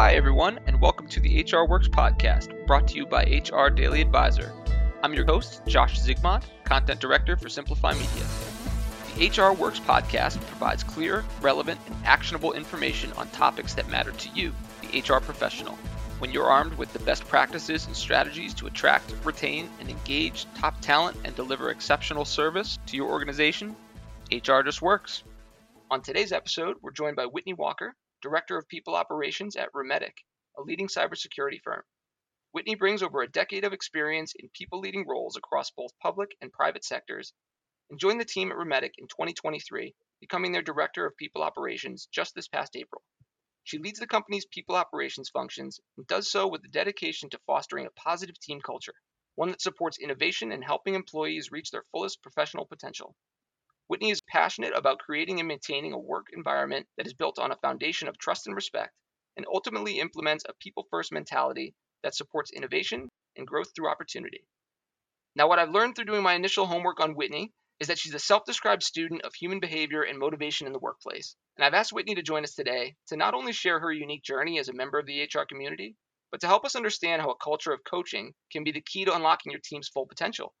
Hi, everyone, and welcome to the HR Works podcast, brought to you by HR Daily Advisor. I'm your host, Josh Zigmond, Content Director for Simplify Media. The HR Works podcast provides clear, relevant, and actionable information on topics that matter to you, the HR professional. When you're armed with the best practices and strategies to attract, retain, and engage top talent and deliver exceptional service to your organization, HR just works. On today's episode, we're joined by Whitney Walker, Director of People Operations at Rhymetec, a leading cybersecurity firm. Whitney brings over a decade of experience in people leading roles across both public and private sectors and joined the team at Rhymetec in 2023, becoming their Director of People Operations just this past April. She leads the company's people operations functions and does so with a dedication to fostering a positive team culture, one that supports innovation and helping employees reach their fullest professional potential. Whitney is passionate about creating and maintaining a work environment that is built on a foundation of trust and respect, and ultimately implements a people first mentality that supports innovation and growth through opportunity. Now, what I've learned through doing my initial homework on Whitney is that she's a self described student of human behavior and motivation in the workplace. And I've asked Whitney to join us today to not only share her unique journey as a member of the HR community, but to help us understand how a culture of coaching can be the key to unlocking your team's full potential.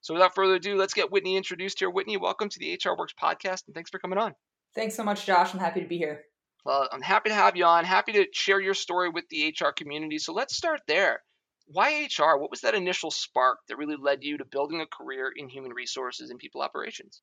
So without further ado, let's get Whitney introduced here. Whitney, welcome to the HR Works podcast, and thanks for coming on. Thanks so much, Josh. I'm happy to be here. Well, I'm happy to have you on. Happy to share your story with the HR community. So let's start there. Why HR? What was that initial spark that really led you to building a career in human resources and people operations?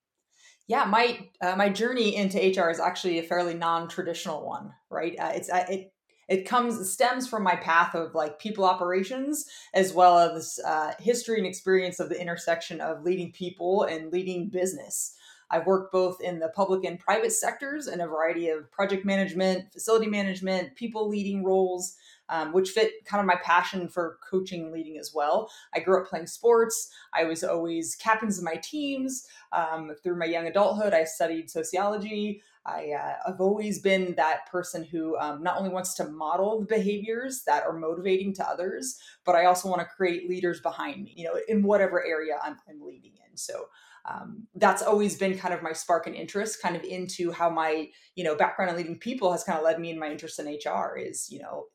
Yeah, my uh, my journey into HR is actually a fairly non-traditional one, right? Uh, it's uh, it it comes stems from my path of like people operations as well as uh, history and experience of the intersection of leading people and leading business i've worked both in the public and private sectors in a variety of project management facility management people leading roles um, which fit kind of my passion for coaching and leading as well. I grew up playing sports. I was always captains of my teams. Um, through my young adulthood, I studied sociology. I, uh, I've always been that person who um, not only wants to model the behaviors that are motivating to others, but I also want to create leaders behind me, you know, in whatever area I'm, I'm leading in. So um, that's always been kind of my spark and interest kind of into how my you know background in leading people has kind of led me in my interest in hr is you know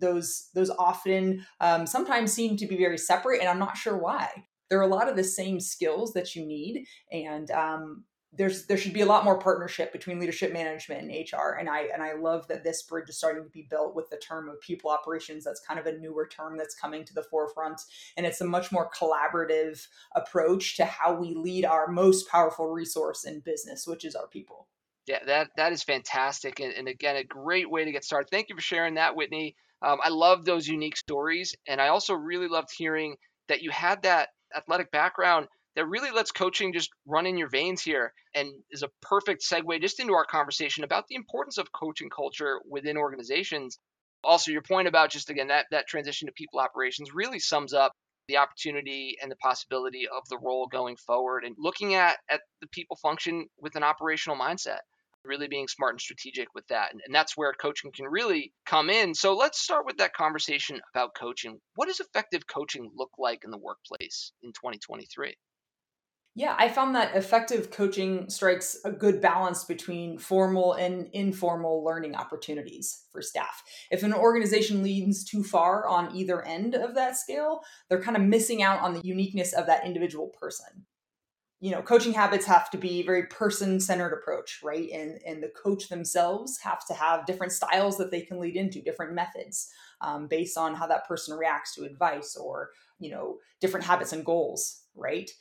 those those often um, sometimes seem to be very separate and i'm not sure why there are a lot of the same skills that you need and um, there's there should be a lot more partnership between leadership management and HR and I and I love that this bridge is starting to be built with the term of people operations that's kind of a newer term that's coming to the forefront and it's a much more collaborative approach to how we lead our most powerful resource in business which is our people. Yeah, that that is fantastic and, and again a great way to get started. Thank you for sharing that Whitney. Um, I love those unique stories, and I also really loved hearing that you had that athletic background that really lets coaching just run in your veins here and is a perfect segue just into our conversation about the importance of coaching culture within organizations. Also, your point about just again that that transition to people operations really sums up the opportunity and the possibility of the role going forward and looking at at the people function with an operational mindset really being smart and strategic with that. And, and that's where coaching can really come in. So let's start with that conversation about coaching. What does effective coaching look like in the workplace in 2023? Yeah, I found that effective coaching strikes a good balance between formal and informal learning opportunities for staff. If an organization leans too far on either end of that scale, they're kind of missing out on the uniqueness of that individual person. You know coaching habits have to be very person centered approach right? And and the coach themselves have to have different styles that they can lead into different methods um, based on how that person reacts to advice or you know different habits and goals right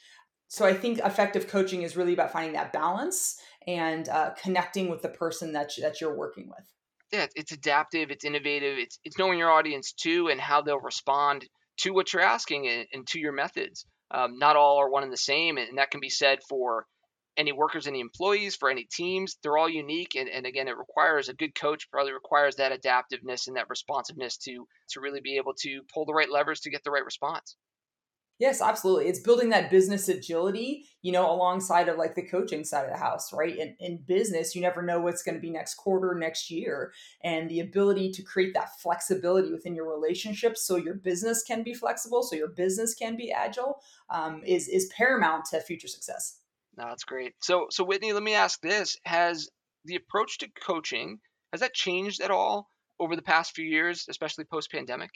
so i think effective coaching is really about finding that balance and uh, connecting with the person that, you, that you're working with yeah it's adaptive it's innovative it's, it's knowing your audience too and how they'll respond to what you're asking and, and to your methods um, not all are one and the same, and that can be said for any workers, any employees, for any teams. They're all unique, and, and again, it requires a good coach. Probably requires that adaptiveness and that responsiveness to to really be able to pull the right levers to get the right response. Yes, absolutely. It's building that business agility, you know, alongside of like the coaching side of the house, right? In, in business, you never know what's going to be next quarter, next year. And the ability to create that flexibility within your relationships so your business can be flexible, so your business can be agile, um, is, is paramount to future success. No, that's great. So, so Whitney, let me ask this: Has the approach to coaching has that changed at all over the past few years, especially post pandemic?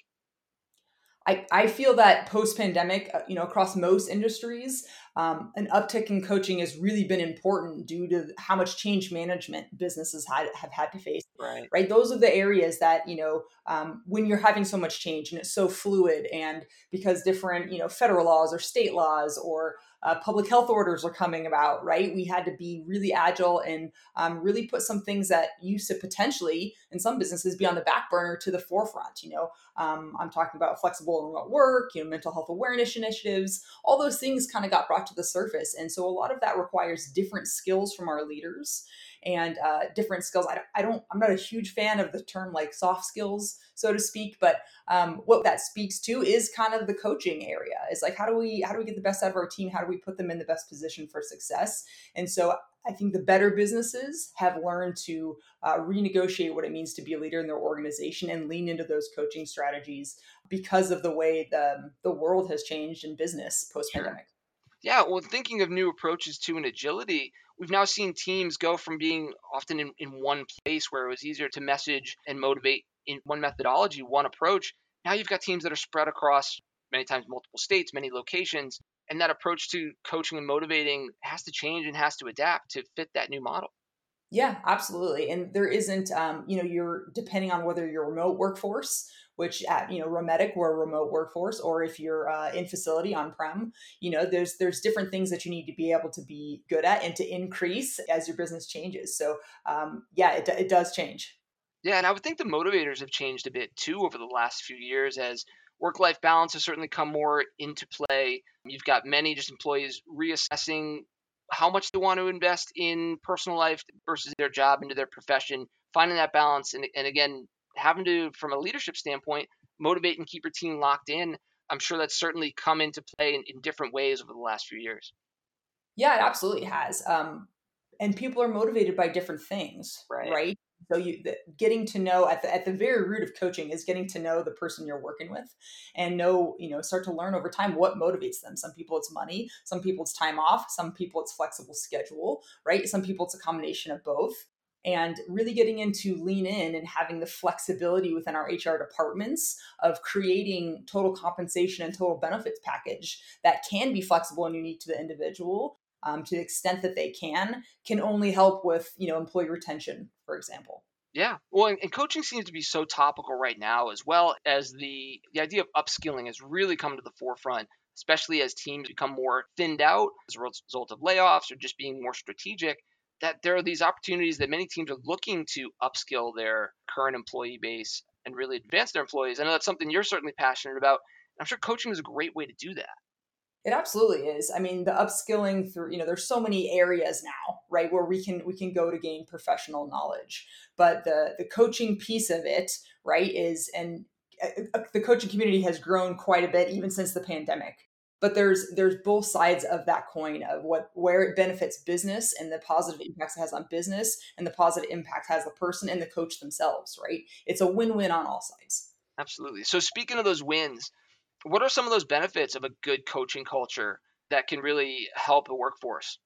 I, I feel that post pandemic, uh, you know, across most industries, um, an uptick in coaching has really been important due to how much change management businesses had, have had to face. Right. Right. Those are the areas that, you know, um, when you're having so much change and it's so fluid and because different, you know, federal laws or state laws or uh, public health orders are coming about, right? We had to be really agile and um, really put some things that used to potentially, in some businesses, be on the back burner to the forefront. You know, um, I'm talking about flexible and remote work, you know, mental health awareness initiatives, all those things kind of got brought to the surface. And so a lot of that requires different skills from our leaders and uh, different skills. I, I don't, I'm not a huge fan of the term like soft skills, so to speak, but um, what that speaks to is kind of the coaching area. Is like how do we how do we get the best out of our team? How do we put them in the best position for success? And so I think the better businesses have learned to uh, renegotiate what it means to be a leader in their organization and lean into those coaching strategies because of the way the the world has changed in business post pandemic. Sure. Yeah, well, thinking of new approaches to an agility, we've now seen teams go from being often in, in one place where it was easier to message and motivate in one methodology, one approach. Now you've got teams that are spread across many times multiple states, many locations, and that approach to coaching and motivating has to change and has to adapt to fit that new model. Yeah, absolutely. And there isn't, um, you know, you're depending on whether you're remote workforce which at you know Rhymetec we're a remote workforce, or if you're uh, in facility on prem, you know there's there's different things that you need to be able to be good at and to increase as your business changes. So um, yeah, it it does change. Yeah, and I would think the motivators have changed a bit too over the last few years as work life balance has certainly come more into play. You've got many just employees reassessing how much they want to invest in personal life versus their job into their profession, finding that balance. And, and again, having to, from a leadership standpoint, motivate and keep your team locked in, I'm sure that's certainly come into play in, in different ways over the last few years. Yeah, it absolutely has. Um, and people are motivated by different things, right? right? So you getting to know at the at the very root of coaching is getting to know the person you're working with, and know you know start to learn over time what motivates them. Some people it's money, some people it's time off, some people it's flexible schedule, right? Some people it's a combination of both and really getting into lean in and having the flexibility within our HR departments of creating total compensation and total benefits package that can be flexible and unique to the individual um, to the extent that they can can only help with you know employee retention for example yeah well and, coaching seems to be so topical right now as well as the the idea of upskilling has really come to the forefront especially as teams become more thinned out as a result of layoffs or just being more strategic that there are these opportunities that many teams are looking to upskill their current employee base and really advance their employees. I know that's something you're certainly passionate about. I'm sure coaching is a great way to do that. It absolutely is. I mean, the upskilling through, you know, there's so many areas now, right, where we can we can go to gain professional knowledge. But the the coaching piece of it, right, is and uh, uh, the coaching community has grown quite a bit even since the pandemic but there's there's both sides of that coin of what where it benefits business and the positive impacts it has on business and the positive impact has the person and the coach themselves right it's a win-win on all sides absolutely so speaking of those wins what are some of those benefits of a good coaching culture that can really help a workforce?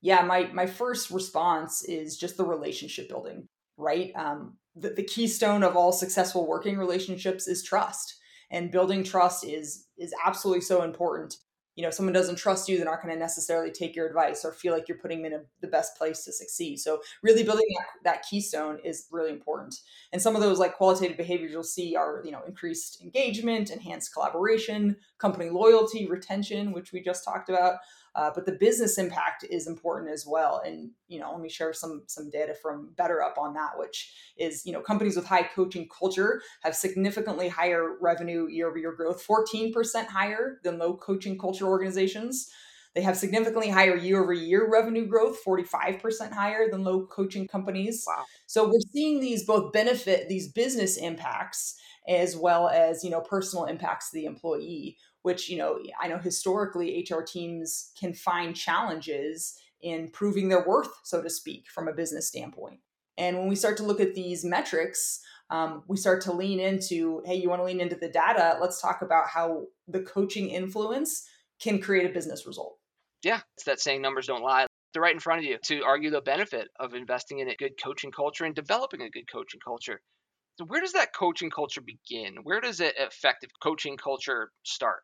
Yeah my my first response is just the relationship building right? Um, the, the keystone of all successful working relationships is trust and building trust is is absolutely so important you know someone doesn't trust you they're not going to necessarily take your advice or feel like you're putting them in a, the best place to succeed. So really building that, that keystone is really important. And some of those like qualitative behaviors you'll see are you know increased engagement enhanced collaboration company loyalty retention which we just talked about uh, but the business impact is important as well. And you know, let me share some some data from BetterUp on that, which is you know companies with high coaching culture have significantly higher revenue year over year growth, fourteen percent higher than low coaching culture organizations. They have significantly higher year over year revenue growth, 45% higher than low coaching companies. Wow. So we're seeing these both benefit these business impacts as well as, you know, personal impacts to the employee, which you know i know historically hr teams can find challenges in proving their worth so to speak from a business standpoint. And when we start to look at these metrics um, we start to lean into hey you want to lean into the data? Let's talk about how the coaching influence can create a business result. Yeah it's that saying numbers don't lie. They're right in front of you to argue the benefit of investing in a good coaching culture and developing a good coaching culture. So where does that coaching culture begin? Where does an effective coaching culture start?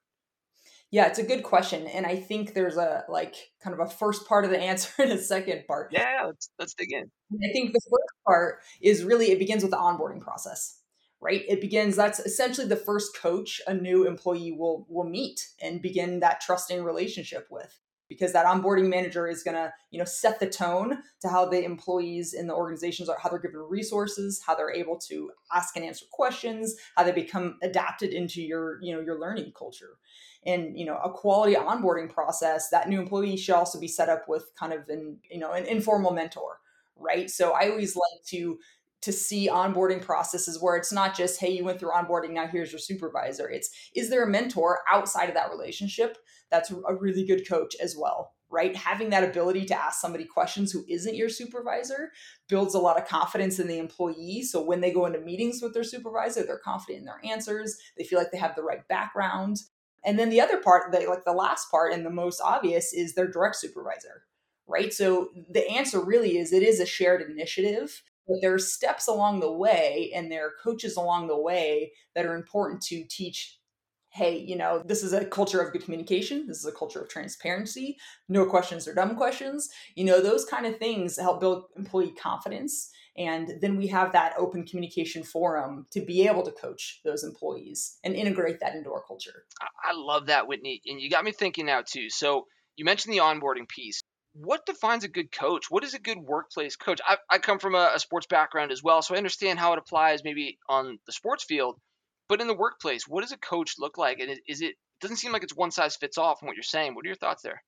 Yeah, it's a good question, and I think there's a like kind of a first part of the answer and a second part. Yeah, let's let's dig in. I think the first part is really it begins with the onboarding process, right? It begins that's essentially the first coach a new employee will will meet and begin that trusting relationship with because that onboarding manager is going to you know set the tone to how the employees in the organizations are how they're given resources how they're able to ask and answer questions how they become adapted into your you know your learning culture. And you know a quality onboarding process that new employee should also be set up with kind of an you know an informal mentor right? So i always like to to see onboarding processes where it's not just hey you went through onboarding now here's your supervisor. It's is there a mentor outside of that relationship that's a really good coach as well right? Having that ability to ask somebody questions who isn't your supervisor builds a lot of confidence in the employee. So when they go into meetings with their supervisor they're confident in their answers. They feel like they have the right background. And then the other part that like the last part and the most obvious is their direct supervisor right? So the answer really is it is a shared initiative but there are steps along the way and there are coaches along the way that are important to teach hey, you know, this is a culture of good communication. This is a culture of transparency. No questions are dumb questions. You know, those kind of things help build employee confidence. And then we have that open communication forum to be able to coach those employees and integrate that into our culture. I love that, Whitney. And you got me thinking now, too. So you mentioned the onboarding piece what defines a good coach? What is a good workplace coach? I, I come from a, a, sports background as well, so I understand how it applies maybe on the sports field. But in the workplace, what does a coach look like? And is it, it doesn't seem like it's one size fits all from what you're saying. What are your thoughts there?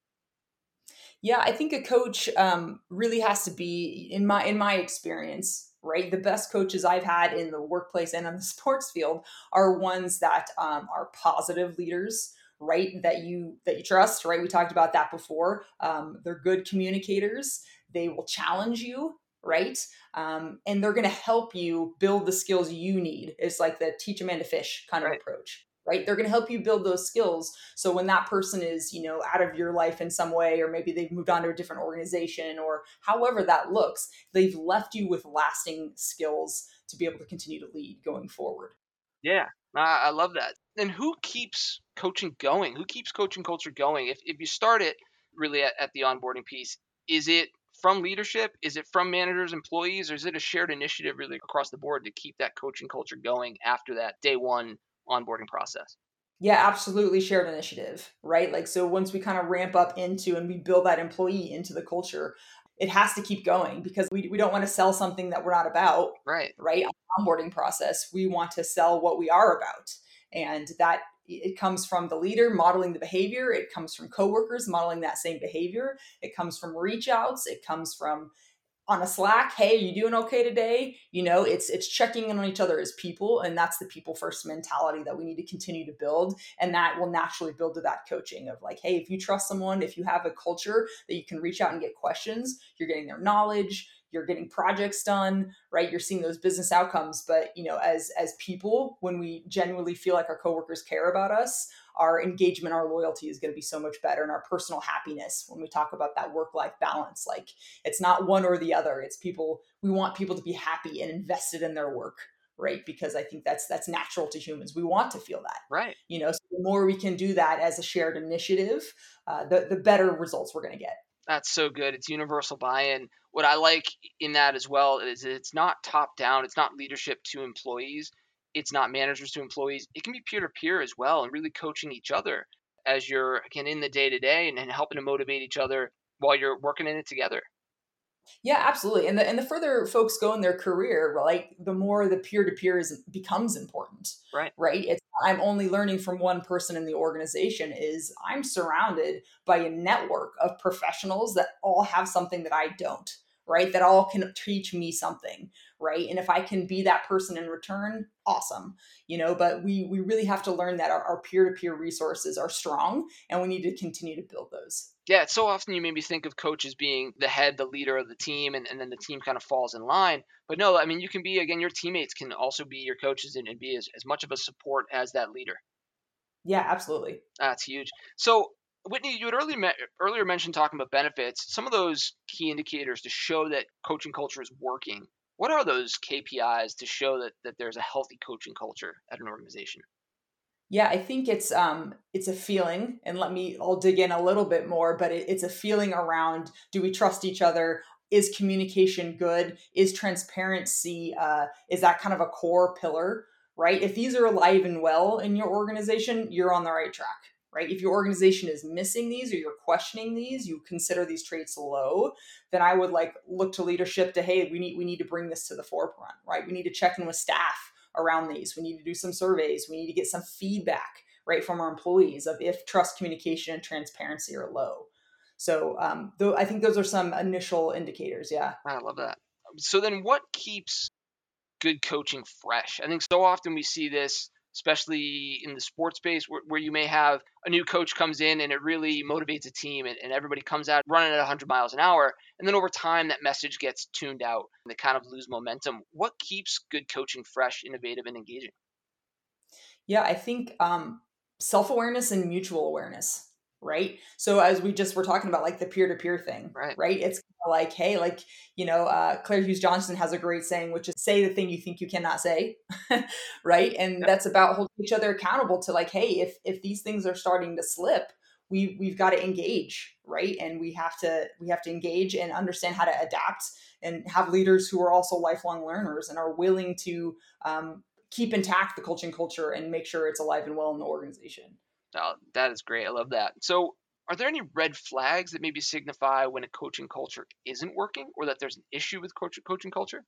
Yeah, I think a coach um, really has to be in my in my experience, right? The best coaches I've had in the workplace and on the sports field are ones that um, are positive leaders, right? That you that you trust, right? We talked about that before. Um, they're good communicators. They will challenge you right? Um, and they're going to help you build the skills you need. It's like the teach a man to fish kind of right. approach, right? They're going to help you build those skills. So when that person is, you know, out of your life in some way, or maybe they've moved on to a different organization, or however that looks, they've left you with lasting skills to be able to continue to lead going forward. Yeah, I love that. And who keeps coaching going? Who keeps coaching culture going? If, if you start it really at, at the onboarding piece, is it from leadership? Is it from managers, employees, or is it a shared initiative really across the board to keep that coaching culture going after that day one onboarding process? Yeah, absolutely shared initiative, right? Like, so once we kind of ramp up into and we build that employee into the culture, it has to keep going because we, we don't want to sell something that we're not about. Right. Right. Onboarding process, we want to sell what we are about. And that it comes from the leader modeling the behavior. It comes from coworkers modeling that same behavior. It comes from reach outs. It comes from on a slack hey you doing okay today? You know it's it's checking in on each other as people and that's the people first mentality that we need to continue to build and that will naturally build to that coaching of like hey if you trust someone if you have a culture that you can reach out and get questions you're getting their knowledge you're getting projects done right? You're seeing those business outcomes. But you know as as people when we genuinely feel like our coworkers care about us our engagement our loyalty is going to be so much better and our personal happiness when we talk about that work life balance like it's not one or the other. It's people we want people to be happy and invested in their work right? Because i think that's that's natural to humans. We want to feel that right. you know? So the more we can do that as a shared initiative uh, the, the better results we're going to get that's so good. It's universal buy-in. What I like in that as well is it's not top down. It's not leadership to employees. It's not managers to employees. It can be peer to peer as well, and really coaching each other as you're again in the day to day and helping to motivate each other while you're working in it together. Yeah, absolutely. And the and the further folks go in their career, like the more the peer to peer is becomes important. Right. Right. It's I'm only learning from one person in the organization is I'm surrounded by a network of professionals that all have something that I don't, right? That all can teach me something, right? And if I can be that person in return, awesome. You know, but we we really have to learn that our, our peer-to-peer resources are strong and we need to continue to build those. Yeah, so often you maybe think of coaches being the head, the leader of the team, and, and then the team kind of falls in line. But no, I mean, you can be, again, your teammates can also be your coaches and, and be as, as much of a support as that leader. Yeah, absolutely. That's huge. So, Whitney, you had earlier, earlier mentioned talking about benefits. Some of those key indicators to show that coaching culture is working. What are those KPIs to show that, that there's a healthy coaching culture at an organization? Yeah, I think it's um it's a feeling, and let me I'll dig in a little bit more, but it, it's a feeling around do we trust each other? Is communication good? Is transparency uh, is that kind of a core pillar, right? If these are alive and well in your organization, you're on the right track, right? If your organization is missing these or you're questioning these, you consider these traits low, then I would like look to leadership to hey, we need we need to bring this to the forefront, right? We need to check in with staff around these. We need to do some surveys. We need to get some feedback right from our employees of if trust, communication, and transparency are low. So, um, though I think those are some initial indicators. Yeah, I love that. So then, what keeps good coaching fresh? I think so often we see this especially in the sports space where, where, you may have a new coach comes in and it really motivates a team and, and, everybody comes out running at 100 miles an hour. And then over time that message gets tuned out and they kind of lose momentum. What keeps good coaching fresh innovative and engaging? Yeah i think um, self-awareness and mutual awareness right? So as we just were talking about like the peer-to-peer thing right. right? It's like hey like you know uh, claire hughes johnson has a great saying which is say the thing you think you cannot say right? And that's about holding each other accountable to like hey if if these things are starting to slip we we've got to engage right? And we have to we have to engage and understand how to adapt and have leaders who are also lifelong learners and are willing to um, keep intact the coaching culture and make sure it's alive and well in the organization Oh, that is great. I love that. So, are there any red flags that maybe signify when a coaching culture isn't working or that there's an issue with coach- coaching culture?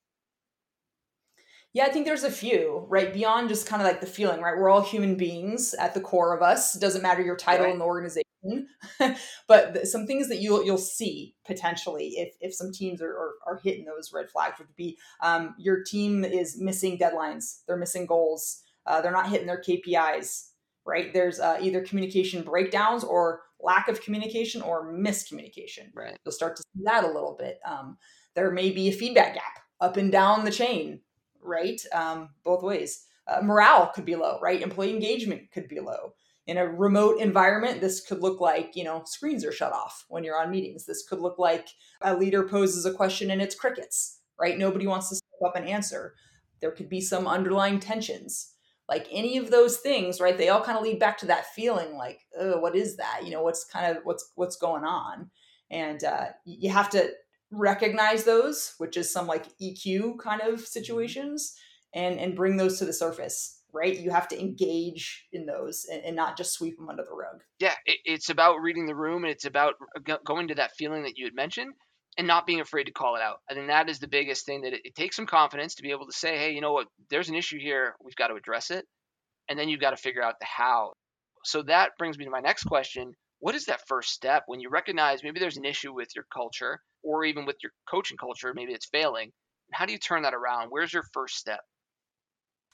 Yeah, I think there's a few, right? Beyond just kind of like the feeling, right? We're all human beings at the core of us. It doesn't matter your title right. in the organization, but some things that you'll you'll see potentially if if some teams are are, are hitting those red flags would be um, your team is missing deadlines, they're missing goals, uh, they're not hitting their KPIs, right? There's uh, either communication breakdowns or lack of communication or miscommunication. Right. You'll start to see that a little bit. Um, there may be a feedback gap up and down the chain, right? Um, both ways. Uh, morale could be low, right? Employee engagement could be low. In a remote environment, this could look like, you know, screens are shut off when you're on meetings. This could look like a leader poses a question and it's crickets, right? Nobody wants to step up and answer. There could be some underlying tensions like any of those things right they all kind of lead back to that feeling like oh what is that? You know what's kind of what's what's going on? And uh, you have to recognize those which is some like eq kind of mm-hmm. situations and and bring those to the surface right? You have to engage in those and, and not just sweep them under the rug. Yeah it, it's about reading the room and it's about going to that feeling that you had mentioned and not being afraid to call it out. I think that is the biggest thing that it, it, takes some confidence to be able to say, hey, you know what, there's an issue here. We've got to address it. And then you've got to figure out the how. So that brings me to my next question. What is that first step when you recognize maybe there's an issue with your culture or even with your coaching culture? Maybe it's failing. How do you turn that around? Where's your first step?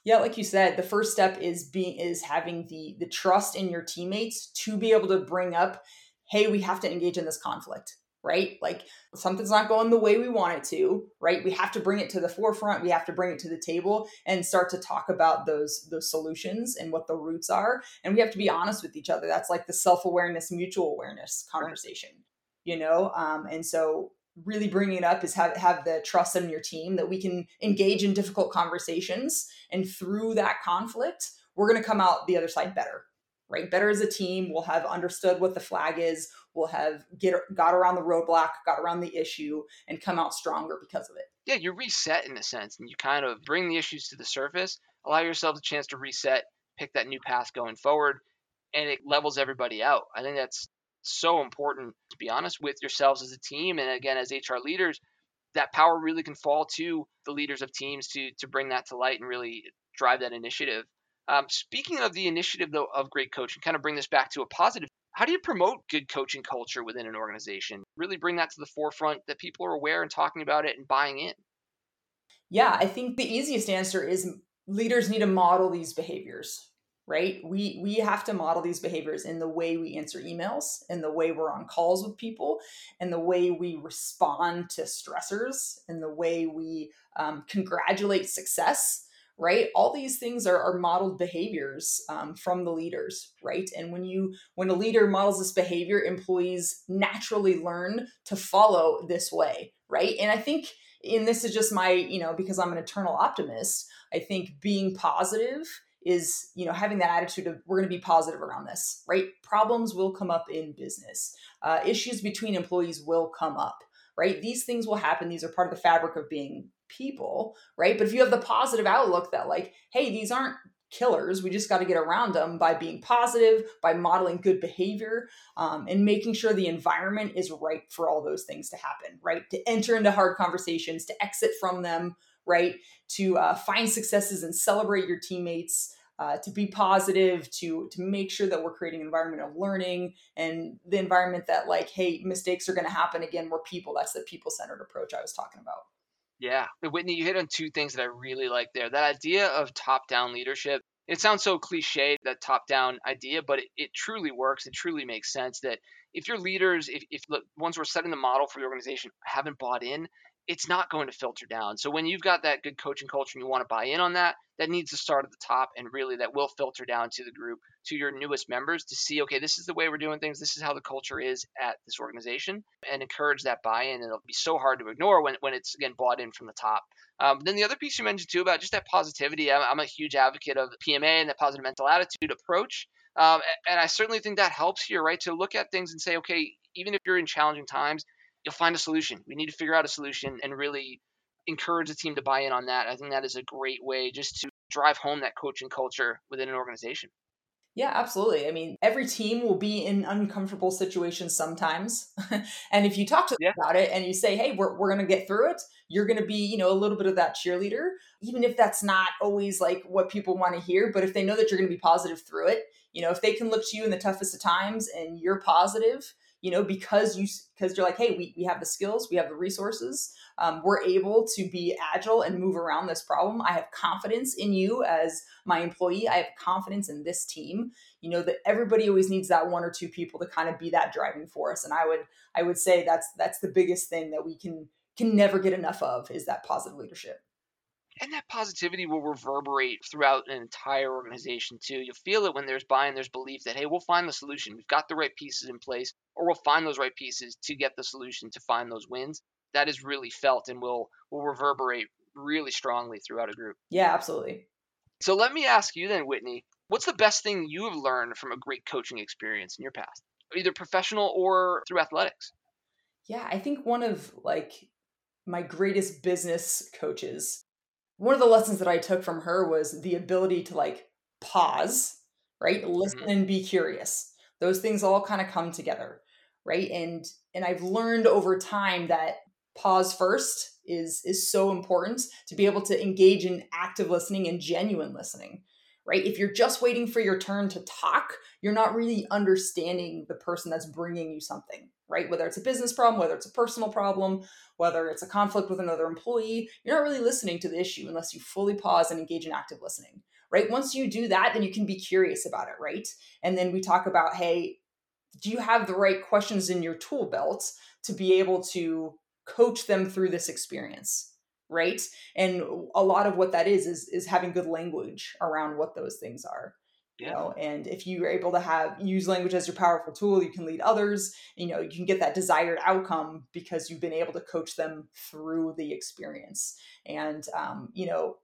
Yeah, like you said, the first step is being is having the the trust in your teammates to be able to bring up, hey, we have to engage in this conflict right? Like something's not going the way we want it to, right? We have to bring it to the forefront. We have to bring it to the table and start to talk about those those solutions and what the roots are. And we have to be honest with each other. That's like the self-awareness, mutual awareness conversation, you know? Um, and so really bringing it up is have, have the trust in your team that we can engage in difficult conversations and through that conflict we're going to come out the other side better right better as a team we'll have understood what the flag is will have get got around the roadblock, got around the issue, and come out stronger because of it. Yeah, you reset in a sense, and you kind of bring the issues to the surface, allow yourself a chance to reset, pick that new path going forward, and it levels everybody out. I think that's so important to be honest with yourselves as a team, and again as HR leaders. That power really can fall to the leaders of teams to to bring that to light and really drive that initiative. Um, speaking of the initiative, though, of great coaching, kind of bring this back to a positive how do you promote good coaching culture within an organization? Really bring that to the forefront that people are aware and talking about it and buying in. Yeah, I think the easiest answer is leaders need to model these behaviors, right? We we have to model these behaviors in the way we answer emails, in the way we're on calls with people, in the way we respond to stressors, in the way we um, congratulate success right? All these things are, are modeled behaviors um, from the leaders right? And when you when a leader models this behavior employees naturally learn to follow this way right? And i think and this is just my, you know, because I'm an eternal optimist, I think being positive is you know having that attitude of we're going to be positive around this right? Problems will come up in business. Uh, issues between employees will come up right these things will happen these are part of the fabric of being people right but if you have the positive outlook that like hey these aren't killers we just got to get around them by being positive by modeling good behavior um, and making sure the environment is right for all those things to happen right to enter into hard conversations to exit from them right? To uh, find successes and celebrate your teammates. Uh, to be positive, to to make sure that we're creating an environment of learning and the environment that like, hey, mistakes are going to happen again. We're people. That's the people centered approach I was talking about. Yeah, Whitney, you hit on two things that I really like there. That idea of top down leadership. It sounds so cliche that top down idea, but it, it truly works. It truly makes sense that if your leaders, if, if the ones who are setting the model for the organization haven't bought in, it's not going to filter down. So when you've got that good coaching culture and you want to buy in on that, that needs to start at the top and really that will filter down to the group, to your newest members to see, okay, this is the way we're doing things. This is how the culture is at this organization and encourage that buy-in. And it'll be so hard to ignore when, when it's again bought in from the top. Um, then the other piece you mentioned too about just that positivity. I'm, I'm a huge advocate of PMA and that positive mental attitude approach. Um, and I certainly think that helps here, right? To look at things and say, okay, even if you're in challenging times, you'll find a solution. We need to figure out a solution and really encourage the team to buy in on that. I think that is a great way just to drive home that coaching culture within an organization. Yeah, absolutely. I mean, every team will be in uncomfortable situations sometimes. and if you talk to them yeah. about it and you say, hey, we're, we're going to get through it, you're going to be, you know, a little bit of that cheerleader, even if that's not always like what people want to hear. But if they know that you're going to be positive through it, you know, if they can look to you in the toughest of times and you're positive, you know because you because you're like hey we, we have the skills we have the resources um, we're able to be agile and move around this problem. I have confidence in you as my employee. I have confidence in this team. You know that everybody always needs that one or two people to kind of be that driving force and i would i would say that's that's the biggest thing that we can can never get enough of is that positive leadership and that positivity will reverberate throughout an entire organization too. You'll feel it when there's buy-in, there's belief that hey, we'll find the solution. We've got the right pieces in place, or we'll find those right pieces to get the solution to find those wins. That is really felt and will will reverberate really strongly throughout a group. Yeah, absolutely. So let me ask you then, Whitney, what's the best thing you have learned from a great coaching experience in your past, either professional or through athletics? Yeah, I think one of like my greatest business coaches one of the lessons that I took from her was the ability to like pause, right? Listen mm-hmm. and be curious. Those things all kind of come together, right? And and I've learned over time that pause first is is so important to be able to engage in active listening and genuine listening right? If you're just waiting for your turn to talk, you're not really understanding the person that's bringing you something, right? Whether it's a business problem, whether it's a personal problem, whether it's a conflict with another employee, you're not really listening to the issue unless you fully pause and engage in active listening, right? Once you do that, then you can be curious about it, right? And then we talk about, hey, do you have the right questions in your tool belt to be able to coach them through this experience? right and a lot of what that is is is having good language around what those things are yeah. you know and if you're able to have use language as your powerful tool you can lead others you know you can get that desired outcome because you've been able to coach them through the experience and um, you know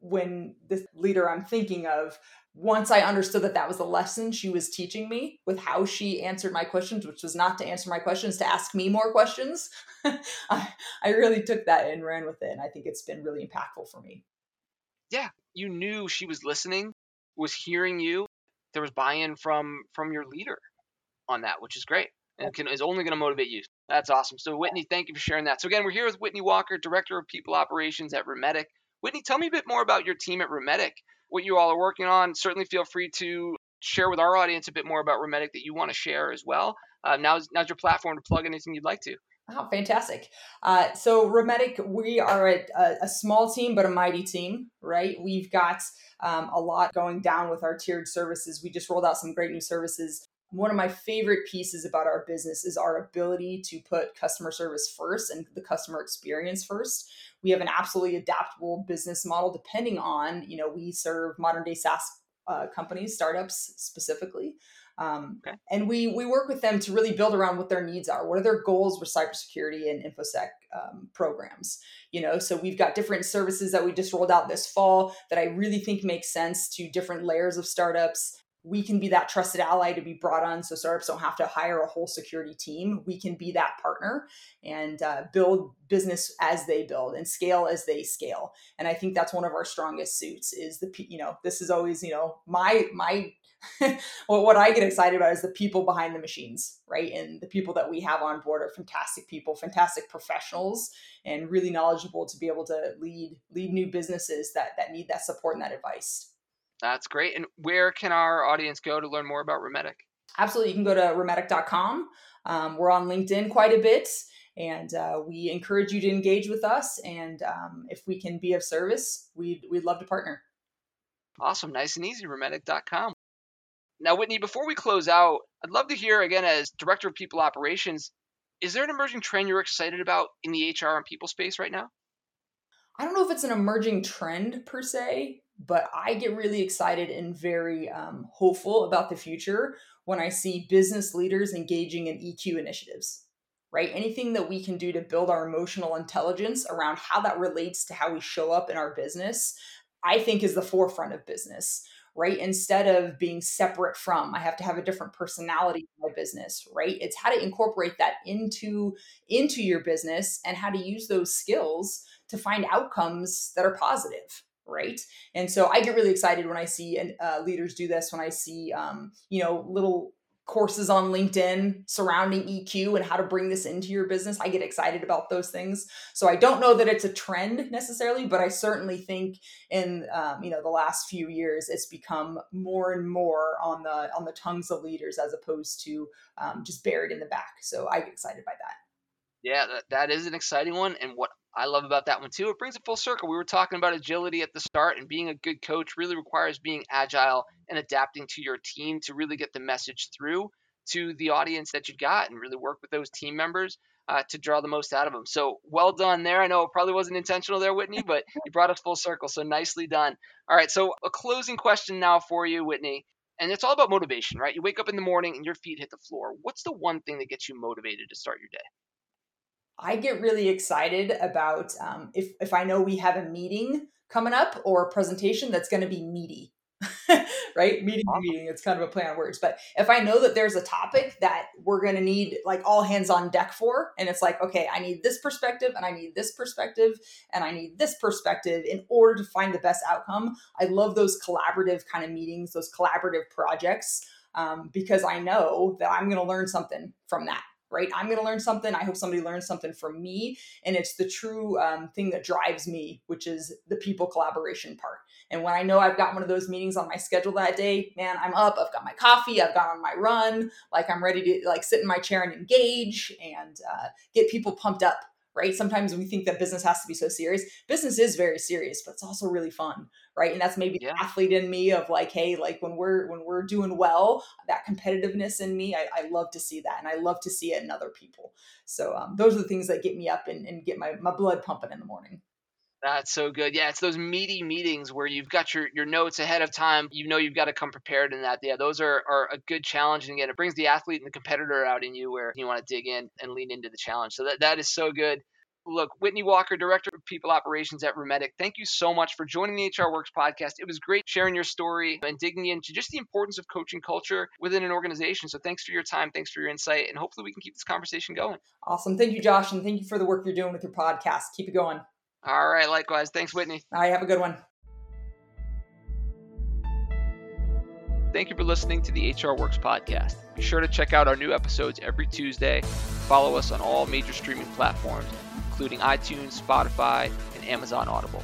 when the leader i'm thinking of once I understood that that was the lesson she was teaching me with how she answered my questions, which was not to answer my questions, to ask me more questions, I, I really took that and ran with it. And I think it's been really impactful for me. Yeah, you knew she was listening, was hearing you. There was buy-in from from your leader on that, which is great and can, is only going to motivate you. That's awesome. So Whitney, thank you for sharing that. So again, we're here with Whitney Walker, Director of People Operations at Rhymetec. Whitney, tell me a bit more about your team at Rhymetec what you all are working on. Certainly feel free to share with our audience a bit more about Rhymetec that you want to share as well. Uh, now's, now's your platform to plug anything you'd like to. Oh, fantastic. Uh, so, Rhymetec, we are a, a, small team, but a mighty team, right? We've got um, a lot going down with our tiered services. We just rolled out some great new services. One of my favorite pieces about our business is our ability to put customer service first and the customer experience first we have an absolutely adaptable business model depending on you know we serve modern day SaaS uh, companies, startups specifically. Um, okay. And we we work with them to really build around what their needs are. What are their goals with cybersecurity and infosec um, programs? You know, so we've got different services that we just rolled out this fall that I really think make sense to different layers of startups we can be that trusted ally to be brought on so startups don't have to hire a whole security team we can be that partner and uh, build business as they build and scale as they scale and i think that's one of our strongest suits is the you know this is always you know my my well, what I get excited about is the people behind the machines, right? And the people that we have on board are fantastic people, fantastic professionals, and really knowledgeable to be able to lead lead new businesses that that need that support and that advice. That's great. And where can our audience go to learn more about Rhymetec? Absolutely. You can go to rhymetec.com. Um, we're on LinkedIn quite a bit, and uh, we encourage you to engage with us. And um, if we can be of service, we'd, we'd love to partner. Awesome. Nice and easy. Rhymetec.com. Now, Whitney, before we close out, I'd love to hear again, as Director of People Operations, is there an emerging trend you're excited about in the HR and people space right now? I don't know if it's an emerging trend per se, but I get really excited and very um, hopeful about the future when I see business leaders engaging in EQ initiatives, right? Anything that we can do to build our emotional intelligence around how that relates to how we show up in our business, I think is the forefront of business, right? Instead of being separate from, I have to have a different personality in my business, right? It's how to incorporate that into into your business and how to use those skills to find outcomes that are positive right and so i get really excited when i see uh, leaders do this when i see um, you know little courses on linkedin surrounding eq and how to bring this into your business. I get excited about those things. So i don't know that it's a trend necessarily but i certainly think in um, you know the last few years it's become more and more on the on the tongues of leaders as opposed to um, just buried in the back. So i get excited by that. Yeah, that, that is an exciting one. And what I love about that one too, it brings it full circle. We were talking about agility at the start, and being a good coach really requires being agile and adapting to your team to really get the message through to the audience that you've got and really work with those team members uh, to draw the most out of them. So well done there. I know it probably wasn't intentional there, Whitney, but you brought us full circle. So nicely done. All right. So a closing question now for you, Whitney. And it's all about motivation, right? You wake up in the morning and your feet hit the floor. What's the one thing that gets you motivated to start your day? I get really excited about um, if if I know we have a meeting coming up or a presentation that's going to be meaty. right? Meeting, meeting. It's kind of a play on words. But if I know that there's a topic that we're going to need like all hands on deck for, and it's like, okay, I need this perspective and I need this perspective and I need this perspective in order to find the best outcome. I love those collaborative kind of meetings, those collaborative projects, um, because I know that I'm going to learn something from that right? I'm going to learn something. I hope somebody learns something from me. And it's the true um, thing that drives me, which is the people collaboration part. And when I know I've got one of those meetings on my schedule that day, man, I'm up, I've got my coffee, I've gone on my run, like I'm ready to like sit in my chair and engage and uh, get people pumped up right? Sometimes we think that business has to be so serious. Business is very serious, but it's also really fun, right? And that's maybe yeah. the athlete in me of like, hey, like when we're when we're doing well, that competitiveness in me, I, I love to see that, and I love to see it in other people. So um, those are the things that get me up and, and get my my blood pumping in the morning. That's so good. Yeah, it's those meaty meetings where you've got your, your notes ahead of time. You know you've got to come prepared in that. Yeah, those are, are a good challenge. And again, it brings the athlete and the competitor out in you where you want to dig in and lean into the challenge. So that, that is so good. Look, Whitney Walker, Director of People Operations at Rhymetec, thank you so much for joining the HR Works podcast. It was great sharing your story and digging into just the importance of coaching culture within an organization. So thanks for your time. Thanks for your insight. And hopefully we can keep this conversation going. Awesome. Thank you, Josh. And thank you for the work you're doing with your podcast. Keep it going. All right. Likewise. Thanks, Whitney. All right. Have a good one. Thank you for listening to the HR Works podcast. Be sure to check out our new episodes every Tuesday. Follow us on all major streaming platforms, including iTunes, Spotify, and Amazon Audible.